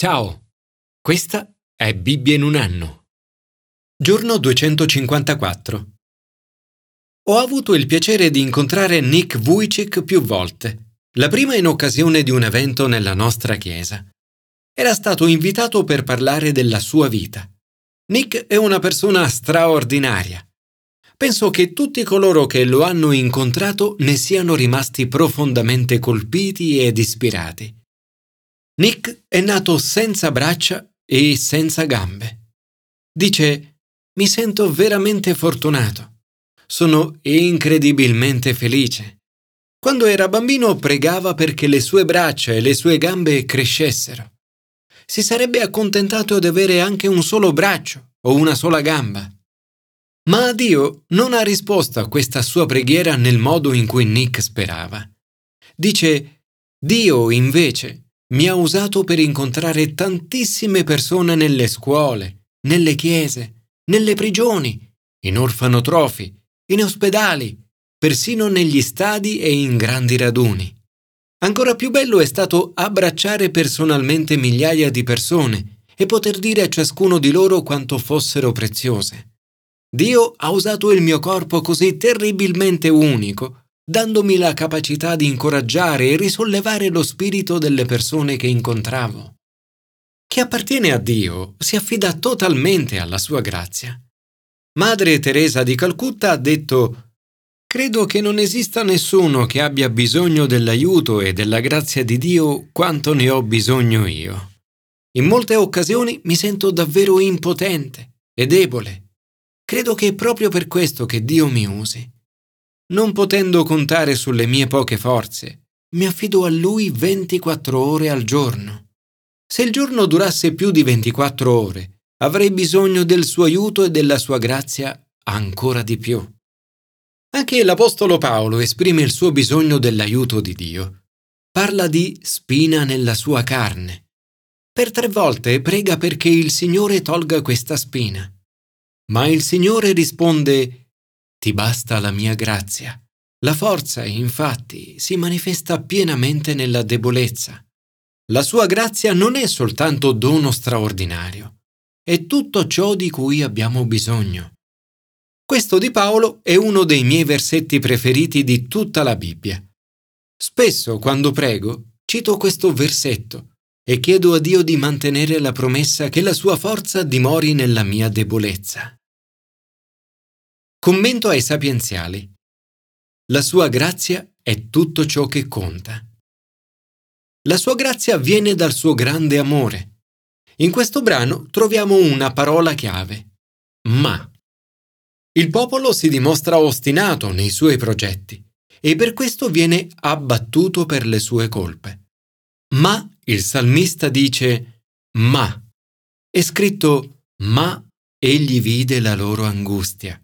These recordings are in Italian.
Ciao, questa è Bibbia in un anno. Giorno 254. Ho avuto il piacere di incontrare Nick Vujicic più volte, la prima in occasione di un evento nella nostra chiesa. Era stato invitato per parlare della sua vita. Nick è una persona straordinaria. Penso che tutti coloro che lo hanno incontrato ne siano rimasti profondamente colpiti ed ispirati. Nick è nato senza braccia e senza gambe. Dice, mi sento veramente fortunato. Sono incredibilmente felice. Quando era bambino pregava perché le sue braccia e le sue gambe crescessero. Si sarebbe accontentato di avere anche un solo braccio o una sola gamba. Ma Dio non ha risposto a questa sua preghiera nel modo in cui Nick sperava. Dice, Dio invece mi ha usato per incontrare tantissime persone nelle scuole, nelle chiese, nelle prigioni, in orfanotrofi, in ospedali, persino negli stadi e in grandi raduni. Ancora più bello è stato abbracciare personalmente migliaia di persone e poter dire a ciascuno di loro quanto fossero preziose. Dio ha usato il mio corpo così terribilmente unico dandomi la capacità di incoraggiare e risollevare lo spirito delle persone che incontravo. Chi appartiene a Dio si affida totalmente alla sua grazia. Madre Teresa di Calcutta ha detto Credo che non esista nessuno che abbia bisogno dell'aiuto e della grazia di Dio quanto ne ho bisogno io. In molte occasioni mi sento davvero impotente e debole. Credo che è proprio per questo che Dio mi usi. Non potendo contare sulle mie poche forze, mi affido a lui 24 ore al giorno. Se il giorno durasse più di 24 ore, avrei bisogno del suo aiuto e della sua grazia ancora di più. Anche l'Apostolo Paolo esprime il suo bisogno dell'aiuto di Dio. Parla di spina nella sua carne. Per tre volte prega perché il Signore tolga questa spina. Ma il Signore risponde ti basta la mia grazia. La forza, infatti, si manifesta pienamente nella debolezza. La sua grazia non è soltanto dono straordinario, è tutto ciò di cui abbiamo bisogno. Questo di Paolo è uno dei miei versetti preferiti di tutta la Bibbia. Spesso, quando prego, cito questo versetto e chiedo a Dio di mantenere la promessa che la sua forza dimori nella mia debolezza. Commento ai sapienziali. La sua grazia è tutto ciò che conta. La sua grazia viene dal suo grande amore. In questo brano troviamo una parola chiave, ma. Il popolo si dimostra ostinato nei suoi progetti e per questo viene abbattuto per le sue colpe. Ma il salmista dice ma. È scritto ma egli vide la loro angustia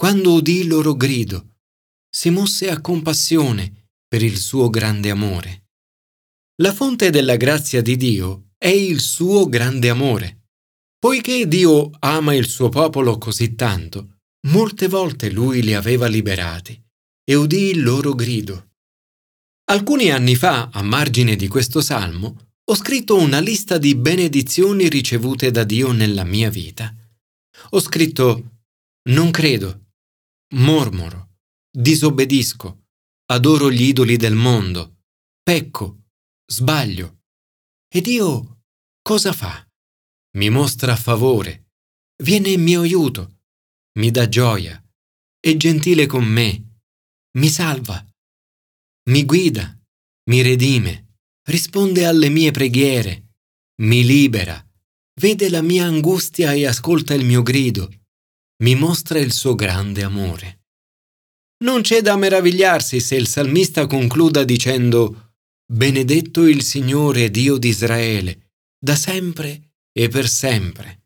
quando udì il loro grido, si mosse a compassione per il suo grande amore. La fonte della grazia di Dio è il suo grande amore. Poiché Dio ama il suo popolo così tanto, molte volte lui li aveva liberati e udì il loro grido. Alcuni anni fa, a margine di questo salmo, ho scritto una lista di benedizioni ricevute da Dio nella mia vita. Ho scritto Non credo, mormoro, disobbedisco, adoro gli idoli del mondo, pecco, sbaglio. E Dio cosa fa? Mi mostra favore, viene in mio aiuto, mi dà gioia, è gentile con me, mi salva, mi guida, mi redime, risponde alle mie preghiere, mi libera, vede la mia angustia e ascolta il mio grido mi mostra il suo grande amore. Non c'è da meravigliarsi se il salmista concluda dicendo Benedetto il Signore Dio di Israele, da sempre e per sempre.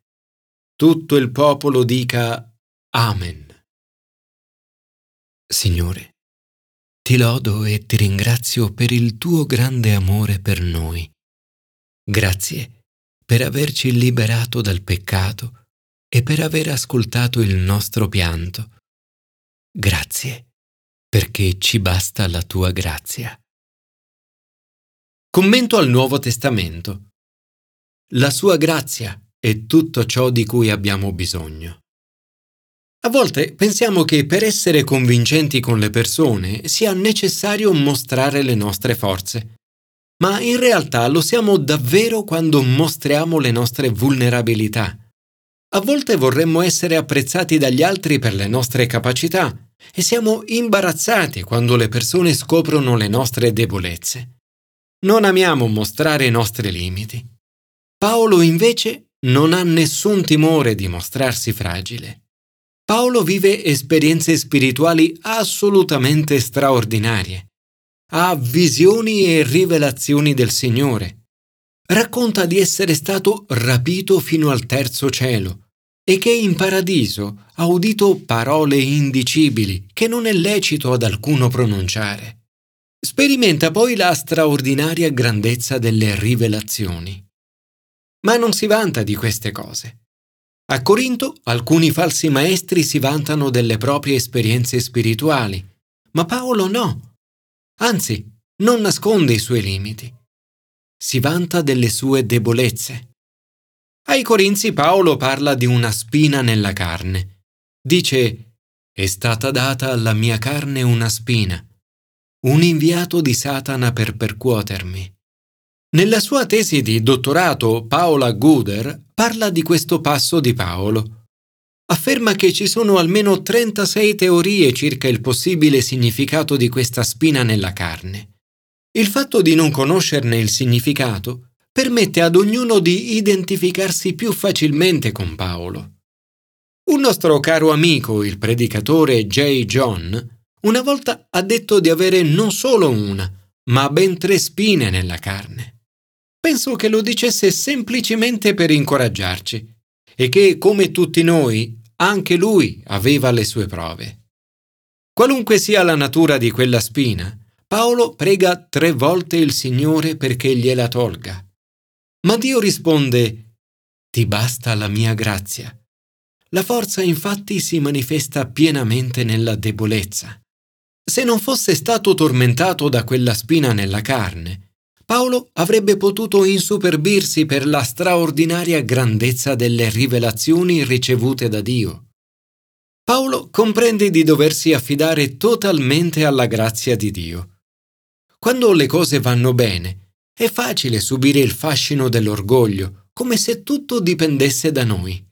Tutto il popolo dica Amen. Signore, ti lodo e ti ringrazio per il tuo grande amore per noi. Grazie per averci liberato dal peccato e per aver ascoltato il nostro pianto. Grazie, perché ci basta la tua grazia. Commento al Nuovo Testamento. la sua grazia è tutto ciò di cui abbiamo bisogno. A volte pensiamo che per essere convincenti con le persone sia necessario mostrare le nostre forze, ma in realtà lo siamo davvero quando mostriamo le nostre vulnerabilità. A volte vorremmo essere apprezzati dagli altri per le nostre capacità e siamo imbarazzati quando le persone scoprono le nostre debolezze. Non amiamo mostrare i nostri limiti. Paolo invece non ha nessun timore di mostrarsi fragile. Paolo vive esperienze spirituali assolutamente straordinarie. Ha visioni e rivelazioni del Signore. Racconta di essere stato rapito fino al terzo cielo e che in paradiso ha udito parole indicibili che non è lecito ad alcuno pronunciare. Sperimenta poi la straordinaria grandezza delle rivelazioni. Ma non si vanta di queste cose. A Corinto alcuni falsi maestri si vantano delle proprie esperienze spirituali, ma Paolo no. Anzi, non nasconde i suoi limiti. Si vanta delle sue debolezze. Ai Corinzi Paolo parla di una spina nella carne. Dice, è stata data alla mia carne una spina, un inviato di Satana per percuotermi. Nella sua tesi di dottorato Paola Guder parla di questo passo di Paolo. Afferma che ci sono almeno 36 teorie circa il possibile significato di questa spina nella carne. Il fatto di non conoscerne il significato permette ad ognuno di identificarsi più facilmente con Paolo. Un nostro caro amico, il predicatore J. John, una volta ha detto di avere non solo una, ma ben tre spine nella carne. Penso che lo dicesse semplicemente per incoraggiarci e che, come tutti noi, anche lui aveva le sue prove. Qualunque sia la natura di quella spina, Paolo prega tre volte il Signore perché gliela tolga. Ma Dio risponde, Ti basta la mia grazia. La forza infatti si manifesta pienamente nella debolezza. Se non fosse stato tormentato da quella spina nella carne, Paolo avrebbe potuto insuperbirsi per la straordinaria grandezza delle rivelazioni ricevute da Dio. Paolo comprende di doversi affidare totalmente alla grazia di Dio. Quando le cose vanno bene, è facile subire il fascino dell'orgoglio, come se tutto dipendesse da noi.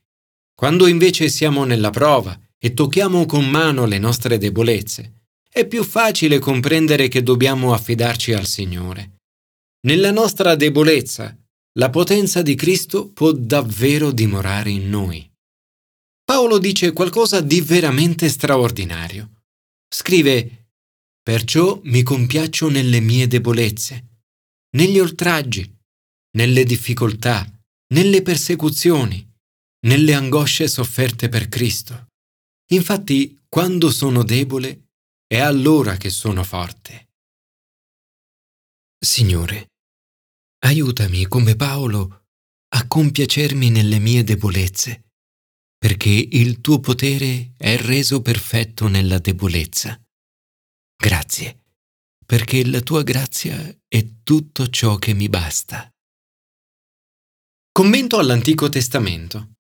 Quando invece siamo nella prova e tocchiamo con mano le nostre debolezze, è più facile comprendere che dobbiamo affidarci al Signore. Nella nostra debolezza, la potenza di Cristo può davvero dimorare in noi. Paolo dice qualcosa di veramente straordinario. Scrive, Perciò mi compiaccio nelle mie debolezze, negli oltraggi, nelle difficoltà, nelle persecuzioni, nelle angosce sofferte per Cristo. Infatti, quando sono debole, è allora che sono forte. Signore, aiutami come Paolo a compiacermi nelle mie debolezze, perché il tuo potere è reso perfetto nella debolezza. Grazie, perché la tua grazia è tutto ciò che mi basta. Commento all'Antico Testamento.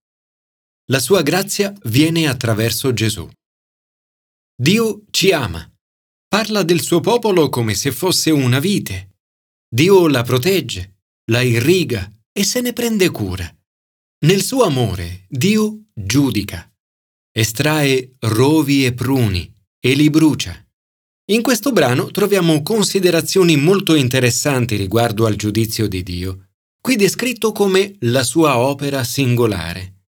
La sua grazia viene attraverso Gesù. Dio ci ama. Parla del suo popolo come se fosse una vite Dio la protegge, la irriga e se ne prende cura. Nel suo amore Dio giudica, estrae rovi e pruni e li brucia. In questo brano troviamo considerazioni molto interessanti riguardo al giudizio di Dio, qui descritto come la sua opera singolare.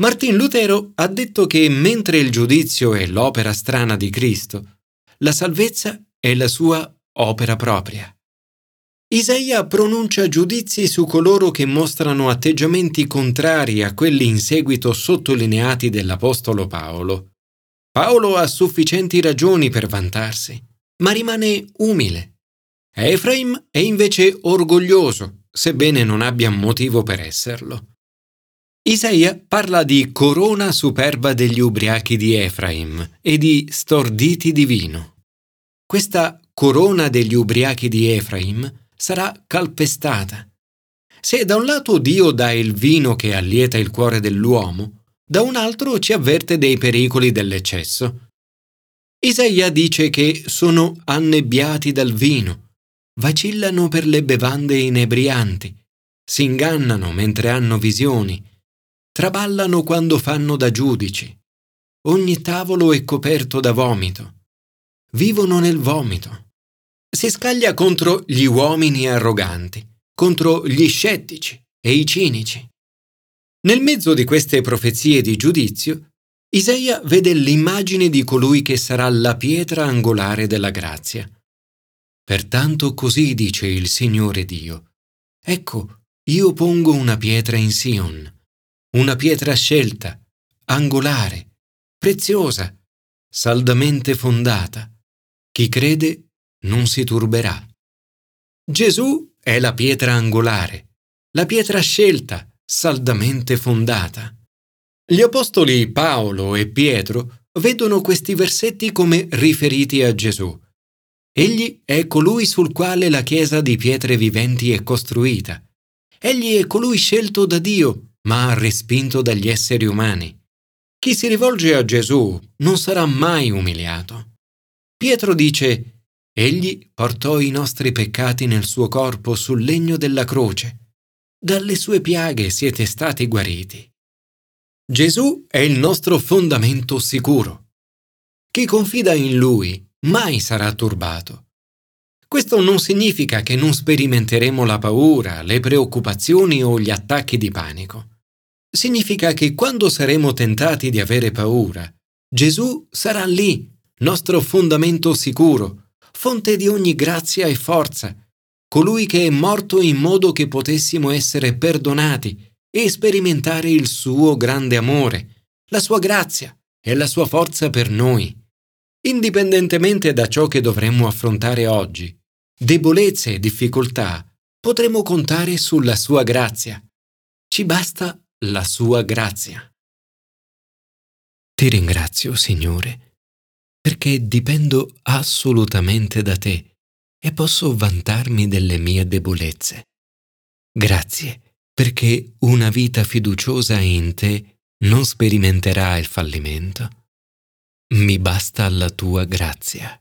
Martin Lutero ha detto che mentre il giudizio è l'opera strana di Cristo, la salvezza è la sua opera propria. Isaia pronuncia giudizi su coloro che mostrano atteggiamenti contrari a quelli in seguito sottolineati dell'Apostolo Paolo. Paolo ha sufficienti ragioni per vantarsi, ma rimane umile. Efraim è invece orgoglioso, sebbene non abbia motivo per esserlo. Isaia parla di corona superba degli ubriachi di Efraim e di storditi di vino. Questa corona degli ubriachi di Efraim sarà calpestata. Se da un lato Dio dà il vino che allieta il cuore dell'uomo, da un altro ci avverte dei pericoli dell'eccesso. Isaia dice che sono annebbiati dal vino, vacillano per le bevande inebrianti, si ingannano mentre hanno visioni, traballano quando fanno da giudici. Ogni tavolo è coperto da vomito. Vivono nel vomito. Si scaglia contro gli uomini arroganti, contro gli scettici e i cinici. Nel mezzo di queste profezie di giudizio, Isaia vede l'immagine di colui che sarà la pietra angolare della grazia. Pertanto così dice il Signore Dio. Ecco, io pongo una pietra in Sion, una pietra scelta, angolare, preziosa, saldamente fondata. Chi crede non si turberà. Gesù è la pietra angolare, la pietra scelta, saldamente fondata. Gli apostoli Paolo e Pietro vedono questi versetti come riferiti a Gesù. Egli è colui sul quale la Chiesa di pietre viventi è costruita. Egli è colui scelto da Dio, ma respinto dagli esseri umani. Chi si rivolge a Gesù non sarà mai umiliato. Pietro dice, Egli portò i nostri peccati nel suo corpo sul legno della croce. Dalle sue piaghe siete stati guariti. Gesù è il nostro fondamento sicuro. Chi confida in Lui mai sarà turbato. Questo non significa che non sperimenteremo la paura, le preoccupazioni o gli attacchi di panico. Significa che quando saremo tentati di avere paura, Gesù sarà lì, nostro fondamento sicuro, fonte di ogni grazia e forza, colui che è morto in modo che potessimo essere perdonati e sperimentare il suo grande amore, la sua grazia e la sua forza per noi. Indipendentemente da ciò che dovremmo affrontare oggi, debolezze e difficoltà, potremo contare sulla sua grazia. Ci basta la sua grazia. Ti ringrazio, Signore, perché dipendo assolutamente da te e posso vantarmi delle mie debolezze. Grazie perché una vita fiduciosa in te non sperimenterà il fallimento. Mi basta la tua grazia.